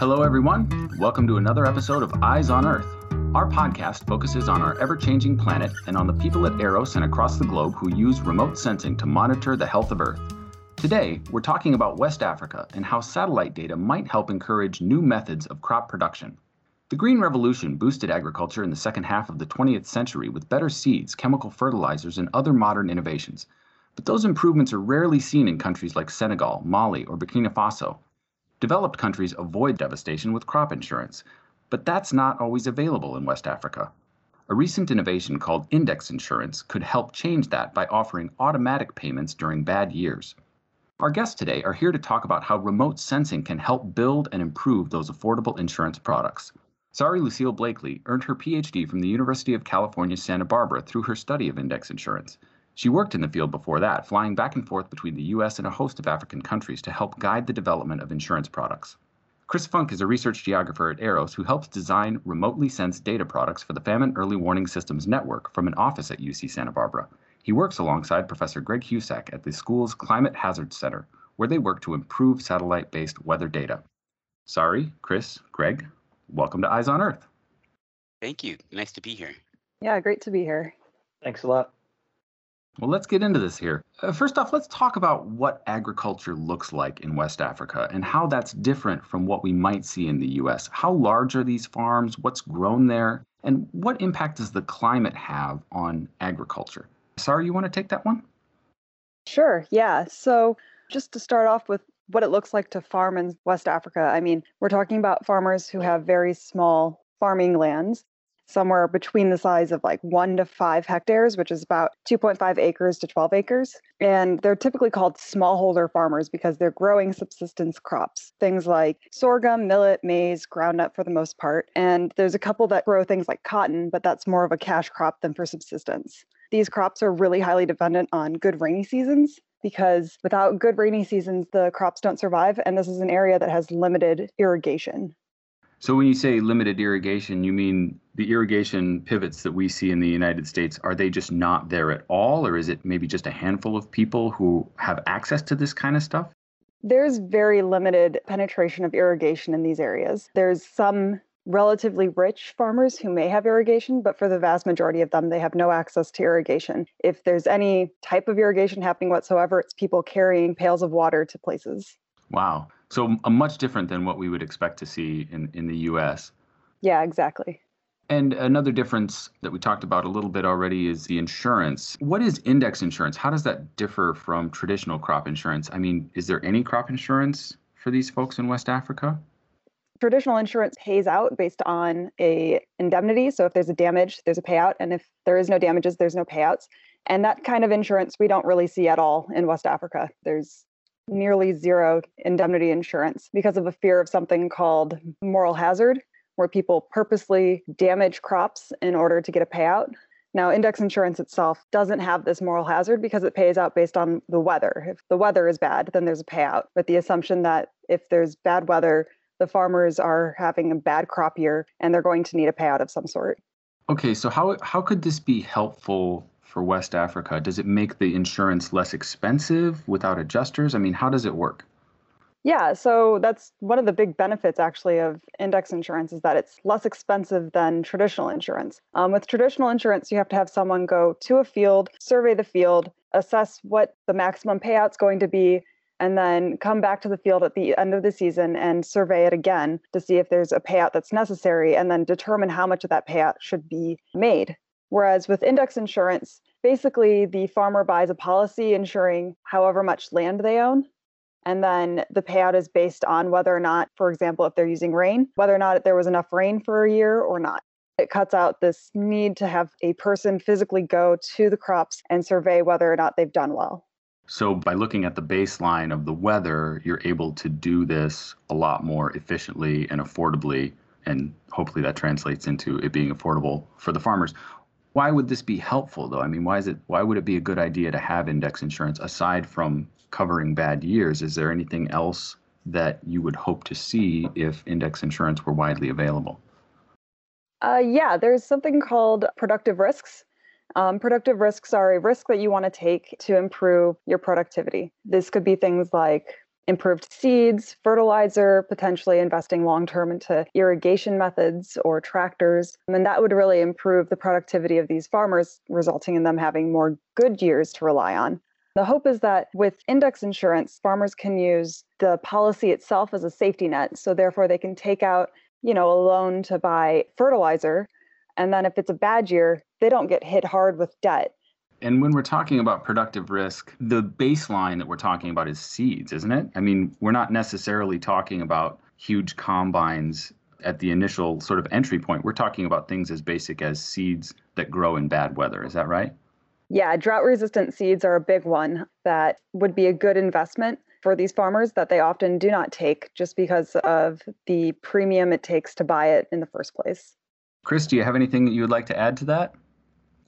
Hello, everyone. Welcome to another episode of Eyes on Earth. Our podcast focuses on our ever changing planet and on the people at EROS and across the globe who use remote sensing to monitor the health of Earth. Today, we're talking about West Africa and how satellite data might help encourage new methods of crop production. The Green Revolution boosted agriculture in the second half of the 20th century with better seeds, chemical fertilizers, and other modern innovations. But those improvements are rarely seen in countries like Senegal, Mali, or Burkina Faso. Developed countries avoid devastation with crop insurance, but that's not always available in West Africa. A recent innovation called index insurance could help change that by offering automatic payments during bad years. Our guests today are here to talk about how remote sensing can help build and improve those affordable insurance products. Sari Lucille Blakely earned her PhD from the University of California, Santa Barbara through her study of index insurance. She worked in the field before that, flying back and forth between the US and a host of African countries to help guide the development of insurance products. Chris Funk is a research geographer at EROS who helps design remotely sensed data products for the Famine Early Warning Systems Network from an office at UC Santa Barbara. He works alongside Professor Greg Husak at the school's Climate Hazard Center, where they work to improve satellite based weather data. Sari, Chris, Greg, welcome to Eyes on Earth. Thank you. Nice to be here. Yeah, great to be here. Thanks a lot. Well, let's get into this here. Uh, first off, let's talk about what agriculture looks like in West Africa and how that's different from what we might see in the US. How large are these farms? What's grown there? And what impact does the climate have on agriculture? Sari, you want to take that one? Sure, yeah. So, just to start off with what it looks like to farm in West Africa, I mean, we're talking about farmers who have very small farming lands somewhere between the size of like one to five hectares, which is about 2.5 acres to 12 acres. And they're typically called smallholder farmers because they're growing subsistence crops, things like sorghum, millet, maize, groundnut for the most part. And there's a couple that grow things like cotton, but that's more of a cash crop than for subsistence. These crops are really highly dependent on good rainy seasons because without good rainy seasons, the crops don't survive. And this is an area that has limited irrigation. So when you say limited irrigation, you mean the irrigation pivots that we see in the United States, are they just not there at all? Or is it maybe just a handful of people who have access to this kind of stuff? There's very limited penetration of irrigation in these areas. There's some relatively rich farmers who may have irrigation, but for the vast majority of them, they have no access to irrigation. If there's any type of irrigation happening whatsoever, it's people carrying pails of water to places. Wow. So a uh, much different than what we would expect to see in, in the US. Yeah, exactly. And another difference that we talked about a little bit already is the insurance. What is index insurance? How does that differ from traditional crop insurance? I mean, is there any crop insurance for these folks in West Africa? Traditional insurance pays out based on a indemnity. So if there's a damage, there's a payout, and if there is no damages, there's no payouts. And that kind of insurance we don't really see at all in West Africa. There's nearly zero indemnity insurance because of a fear of something called moral hazard, where people purposely damage crops in order to get a payout. Now, index insurance itself doesn't have this moral hazard because it pays out based on the weather. If the weather is bad, then there's a payout, But the assumption that if there's bad weather, the farmers are having a bad crop year and they're going to need a payout of some sort. Okay, so how how could this be helpful for West Africa? Does it make the insurance less expensive without adjusters? I mean, how does it work? Yeah, so that's one of the big benefits actually of index insurance is that it's less expensive than traditional insurance. Um, with traditional insurance, you have to have someone go to a field, survey the field, assess what the maximum payout's going to be, and then come back to the field at the end of the season and survey it again to see if there's a payout that's necessary and then determine how much of that payout should be made. Whereas with index insurance, basically the farmer buys a policy insuring however much land they own. And then the payout is based on whether or not, for example, if they're using rain, whether or not there was enough rain for a year or not. It cuts out this need to have a person physically go to the crops and survey whether or not they've done well. So, by looking at the baseline of the weather, you're able to do this a lot more efficiently and affordably. And hopefully that translates into it being affordable for the farmers. Why would this be helpful though? I mean, why is it why would it be a good idea to have index insurance aside from covering bad years? Is there anything else that you would hope to see if index insurance were widely available? Uh, yeah, there's something called productive risks. Um, productive risks are a risk that you want to take to improve your productivity. This could be things like improved seeds, fertilizer, potentially investing long term into irrigation methods or tractors. And that would really improve the productivity of these farmers, resulting in them having more good years to rely on. The hope is that with index insurance, farmers can use the policy itself as a safety net. So therefore they can take out, you know, a loan to buy fertilizer. And then if it's a bad year, they don't get hit hard with debt. And when we're talking about productive risk, the baseline that we're talking about is seeds, isn't it? I mean, we're not necessarily talking about huge combines at the initial sort of entry point. We're talking about things as basic as seeds that grow in bad weather. Is that right? Yeah, drought resistant seeds are a big one that would be a good investment for these farmers that they often do not take just because of the premium it takes to buy it in the first place. Chris, do you have anything that you would like to add to that?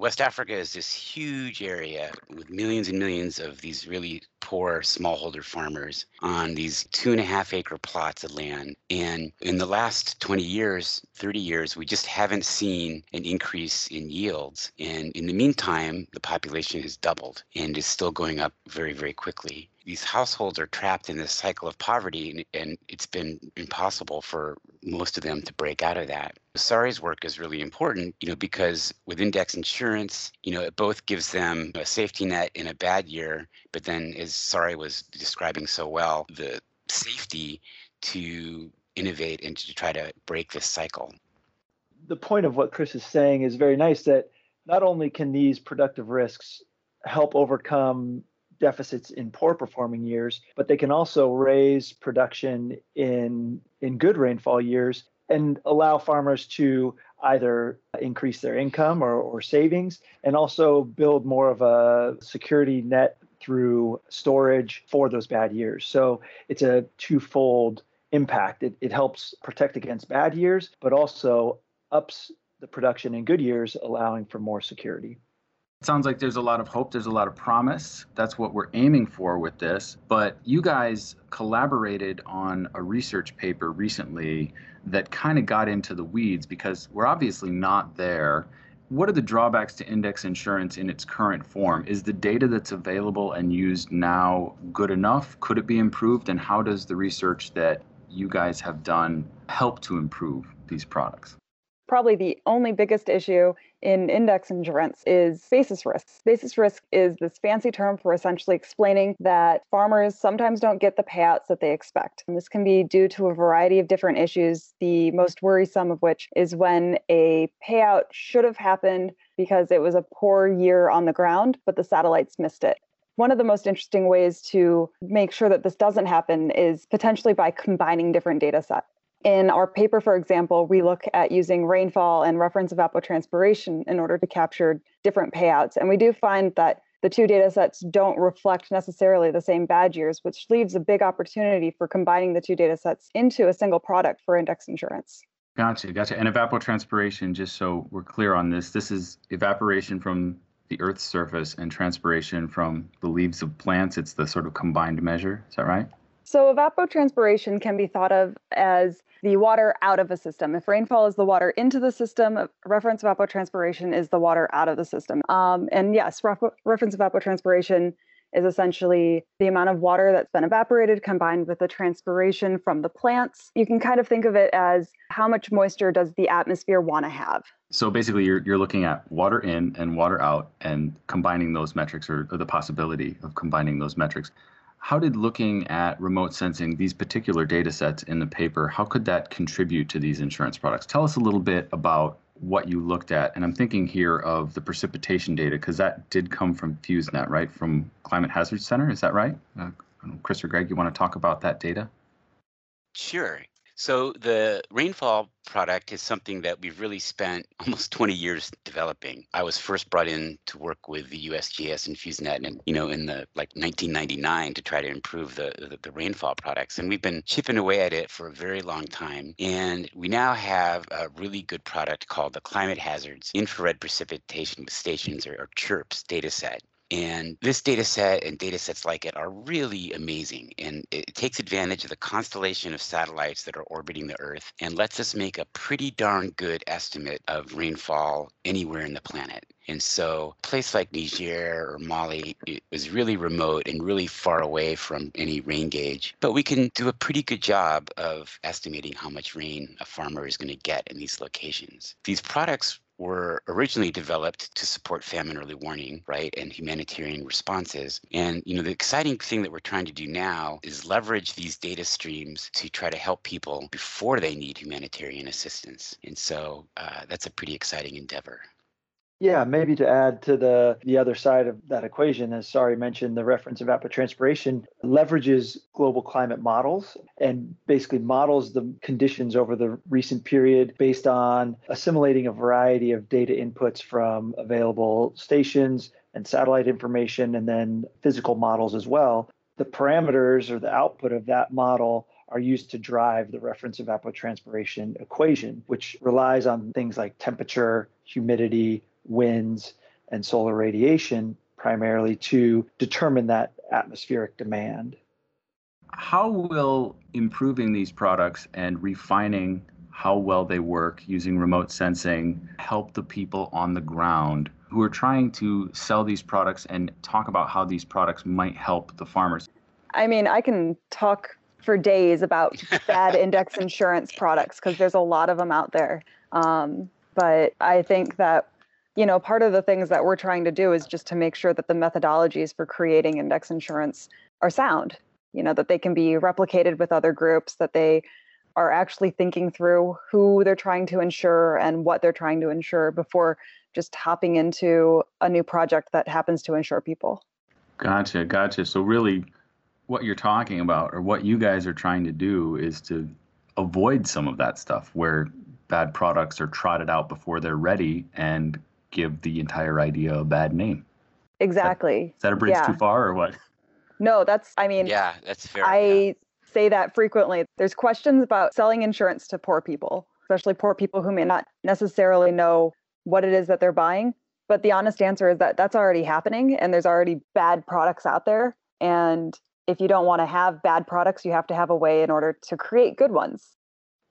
West Africa is this huge area with millions and millions of these really poor smallholder farmers on these two and a half acre plots of land. And in the last 20 years, 30 years, we just haven't seen an increase in yields. And in the meantime, the population has doubled and is still going up very, very quickly these households are trapped in this cycle of poverty and, it's been impossible for most of them to break out of that. Sari's work is really important, you know, because with index insurance, you know, it both gives them a safety net in a bad year, but then as Sari was describing so well, the safety to innovate and to try to break this cycle. The point of what Chris is saying is very nice that not only can these productive risks help overcome deficits in poor performing years, but they can also raise production in in good rainfall years and allow farmers to either increase their income or, or savings and also build more of a security net through storage for those bad years. So it's a twofold impact. It, it helps protect against bad years, but also ups the production in good years, allowing for more security. It sounds like there's a lot of hope, there's a lot of promise. That's what we're aiming for with this. But you guys collaborated on a research paper recently that kind of got into the weeds because we're obviously not there. What are the drawbacks to index insurance in its current form? Is the data that's available and used now good enough? Could it be improved? And how does the research that you guys have done help to improve these products? Probably the only biggest issue in index insurance is basis risk. Basis risk is this fancy term for essentially explaining that farmers sometimes don't get the payouts that they expect. And this can be due to a variety of different issues, the most worrisome of which is when a payout should have happened because it was a poor year on the ground, but the satellites missed it. One of the most interesting ways to make sure that this doesn't happen is potentially by combining different data sets. In our paper, for example, we look at using rainfall and reference evapotranspiration in order to capture different payouts. And we do find that the two data sets don't reflect necessarily the same bad years, which leaves a big opportunity for combining the two data sets into a single product for index insurance. Gotcha, gotcha. And evapotranspiration, just so we're clear on this, this is evaporation from the Earth's surface and transpiration from the leaves of plants. It's the sort of combined measure. Is that right? So, evapotranspiration can be thought of as the water out of a system. If rainfall is the water into the system, reference evapotranspiration is the water out of the system. Um, and yes, ref- reference evapotranspiration is essentially the amount of water that's been evaporated combined with the transpiration from the plants. You can kind of think of it as how much moisture does the atmosphere want to have. So basically, you're, you're looking at water in and water out and combining those metrics or, or the possibility of combining those metrics. How did looking at remote sensing these particular data sets in the paper, how could that contribute to these insurance products? Tell us a little bit about what you looked at. And I'm thinking here of the precipitation data because that did come from FEWS NET, right? From Climate Hazard Center, is that right? Uh, Chris or Greg, you want to talk about that data? Sure. So the rainfall product is something that we've really spent almost 20 years developing. I was first brought in to work with the USGS and FEWS NET and you know in the like 1999 to try to improve the, the, the rainfall products and we've been chipping away at it for a very long time and we now have a really good product called the Climate Hazards Infrared Precipitation Stations or, or CHIRPS data set. And this data set and data sets like it are really amazing. And it takes advantage of the constellation of satellites that are orbiting the Earth and lets us make a pretty darn good estimate of rainfall anywhere in the planet. And so a place like Niger or Mali is really remote and really far away from any rain gauge. But we can do a pretty good job of estimating how much rain a farmer is going to get in these locations. These products were originally developed to support famine early warning, right, and humanitarian responses. And you know, the exciting thing that we're trying to do now is leverage these data streams to try to help people before they need humanitarian assistance. And so uh, that's a pretty exciting endeavor. Yeah, maybe to add to the the other side of that equation, as Sari mentioned, the reference evapotranspiration leverages global climate models and basically models the conditions over the recent period based on assimilating a variety of data inputs from available stations and satellite information and then physical models as well. The parameters or the output of that model are used to drive the reference evapotranspiration equation, which relies on things like temperature, humidity, winds, and solar radiation primarily to determine that atmospheric demand. How will improving these products and refining how well they work using remote sensing help the people on the ground who are trying to sell these products and talk about how these products might help the farmers? I mean, I can talk for days about bad index insurance products because there's a lot of them out there. Um, but I think that you know, part of the things that we're trying to do is just to make sure that the methodologies for creating index insurance are sound, you know, that they can be replicated with other groups, that they are actually thinking through who they're trying to insure and what they're trying to insure before just hopping into a new project that happens to insure people. Gotcha, gotcha. So, really, what you're talking about, or what you guys are trying to do, is to avoid some of that stuff where bad products are trotted out before they're ready and give the entire idea a bad name. Exactly. Is that a bridge yeah. too far or what? No, that's, I mean, yeah, that's fair. I yeah. say that frequently. There's questions about selling insurance to poor people, especially poor people who may not necessarily know what it is that they're buying. But the honest answer is that that's already happening and there's already bad products out there. And if you don't want to have bad products, you have to have a way in order to create good ones.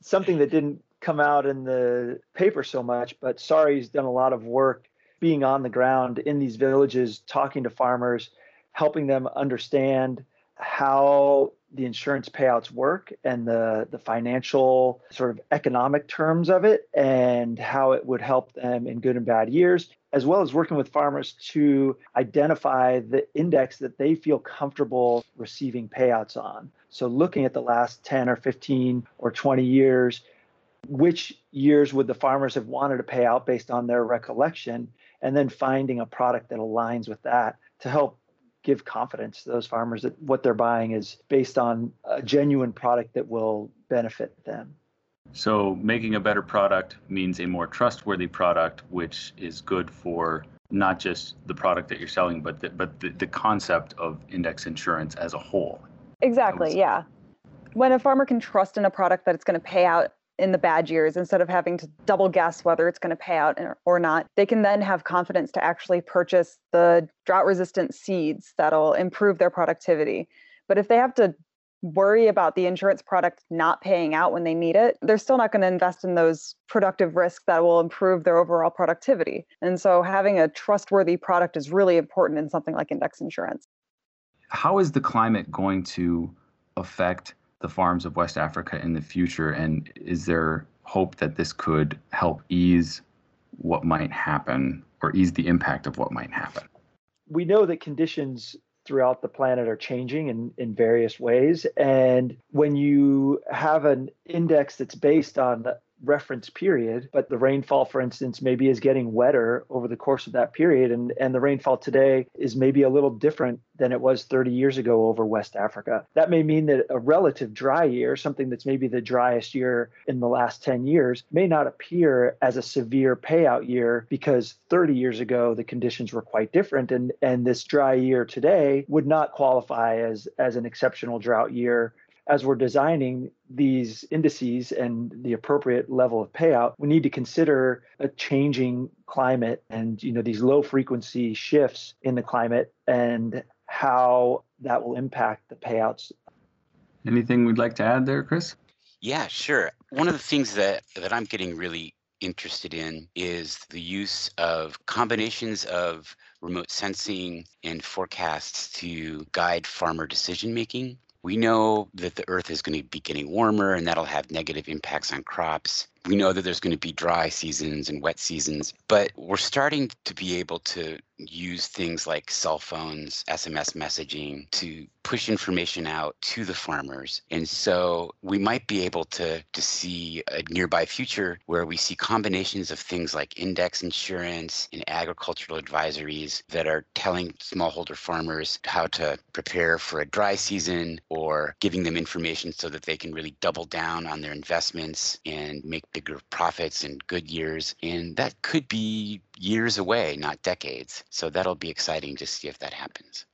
Something that didn't come out in the paper so much, but Sari's done a lot of work being on the ground in these villages, talking to farmers, helping them understand how the insurance payouts work and the, the financial sort of economic terms of it and how it would help them in good and bad years, as well as working with farmers to identify the index that they feel comfortable receiving payouts on. So looking at the last 10 or 15 or 20 years which years would the farmers have wanted to pay out based on their recollection, and then finding a product that aligns with that to help give confidence to those farmers that what they're buying is based on a genuine product that will benefit them. So, making a better product means a more trustworthy product, which is good for not just the product that you're selling, but the, but the, the concept of index insurance as a whole. Exactly. Yeah. When a farmer can trust in a product that it's going to pay out in the bad years instead of having to double guess whether it's going to pay out or not. They can then have confidence to actually purchase the drought resistant seeds that'll improve their productivity. But if they have to worry about the insurance product not paying out when they need it, they're still not going to invest in those productive risks that will improve their overall productivity. And so having a trustworthy product is really important in something like index insurance. How is the climate going to affect the farms of West Africa in the future? And is there hope that this could help ease what might happen or ease the impact of what might happen? We know that conditions throughout the planet are changing in, in various ways. And when you have an index that's based on reference period, but the rainfall, for instance, maybe is getting wetter over the course of that period. And, and the rainfall today is maybe a little different than it was 30 years ago over West Africa. That may mean that a relative dry year, something that's maybe the driest year in the last 10 years, may not appear as a severe payout year because 30 years ago the conditions were quite different. And, and this dry year today would not qualify as, as an exceptional drought year as we're designing these indices and the appropriate level of payout, we need to consider a changing climate and you know these low frequency shifts in the climate and how that will impact the payouts. Anything we'd like to add there, Chris? Yeah, sure. One of the things that that I'm getting really interested in is the use of combinations of remote sensing and forecasts to guide farmer decision making. We know that the earth is going to be getting warmer and that'll have negative impacts on crops we know that there's going to be dry seasons and wet seasons, but we're starting to be able to use things like cell phones, SMS messaging to push information out to the farmers. And so we might be able to, to see a nearby future where we see combinations of things like index insurance and agricultural advisories that are telling smallholder farmers how to prepare for a dry season or giving them information so that they can really double down on their investments and make bigger profits and good years. And that could be years away, not decades. So that'll be exciting to see if that happens.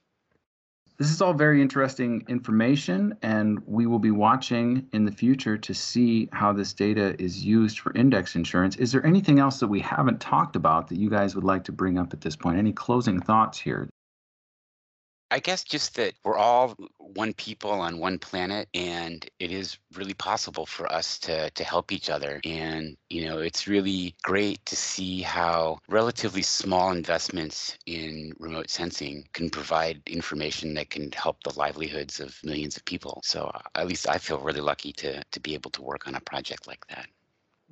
This is all very interesting information, and we will be watching in the future to see how this data is used for index insurance. Is there anything else that we haven't talked about that you guys would like to bring up at this point? Any closing thoughts here? I guess just that we're all one people on one planet, and it is really possible for us to to help each other. And you know, it's really great to see how relatively small investments in remote sensing can provide information that can help the livelihoods of millions of people. So uh, at least I feel really lucky to to be able to work on a project like that.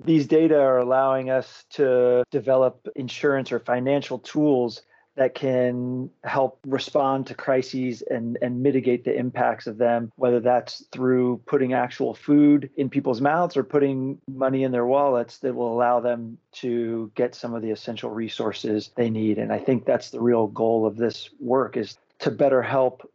These data are allowing us to develop insurance or financial tools that can help respond to crises and, and mitigate the impacts of them, whether that's through putting actual food in people's mouths or putting money in their wallets that will allow them to get some of the essential resources they need. And I think that's the real goal of this work is to better help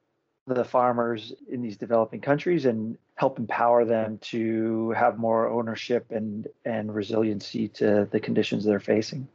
the farmers in these developing countries and help empower them to have more ownership and, and resiliency to the conditions they're facing.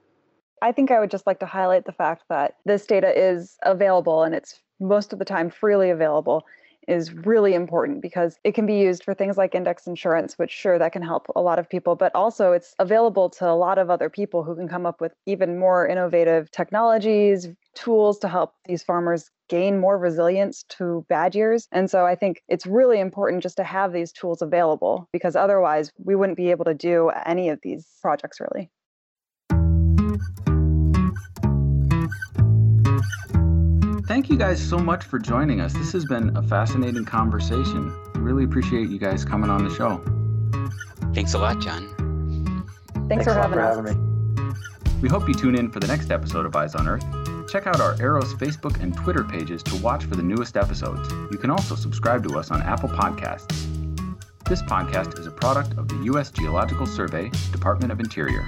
I think I would just like to highlight the fact that this data is available and it's most of the time freely available is really important because it can be used for things like index insurance, which sure that can help a lot of people, but also it's available to a lot of other people who can come up with even more innovative technologies, tools to help these farmers gain more resilience to bad years. And so I think it's really important just to have these tools available because otherwise we wouldn't be able to do any of these projects really. Thank you guys so much for joining us. This has been a fascinating conversation. Really appreciate you guys coming on the show. Thanks a lot, John. Thanks, Thanks for, having, for having me. We hope you tune in for the next episode of Eyes on Earth. Check out our EROS Facebook and Twitter pages to watch for the newest episodes. You can also subscribe to us on Apple Podcasts. This podcast is a product of the U.S. Geological Survey, Department of Interior.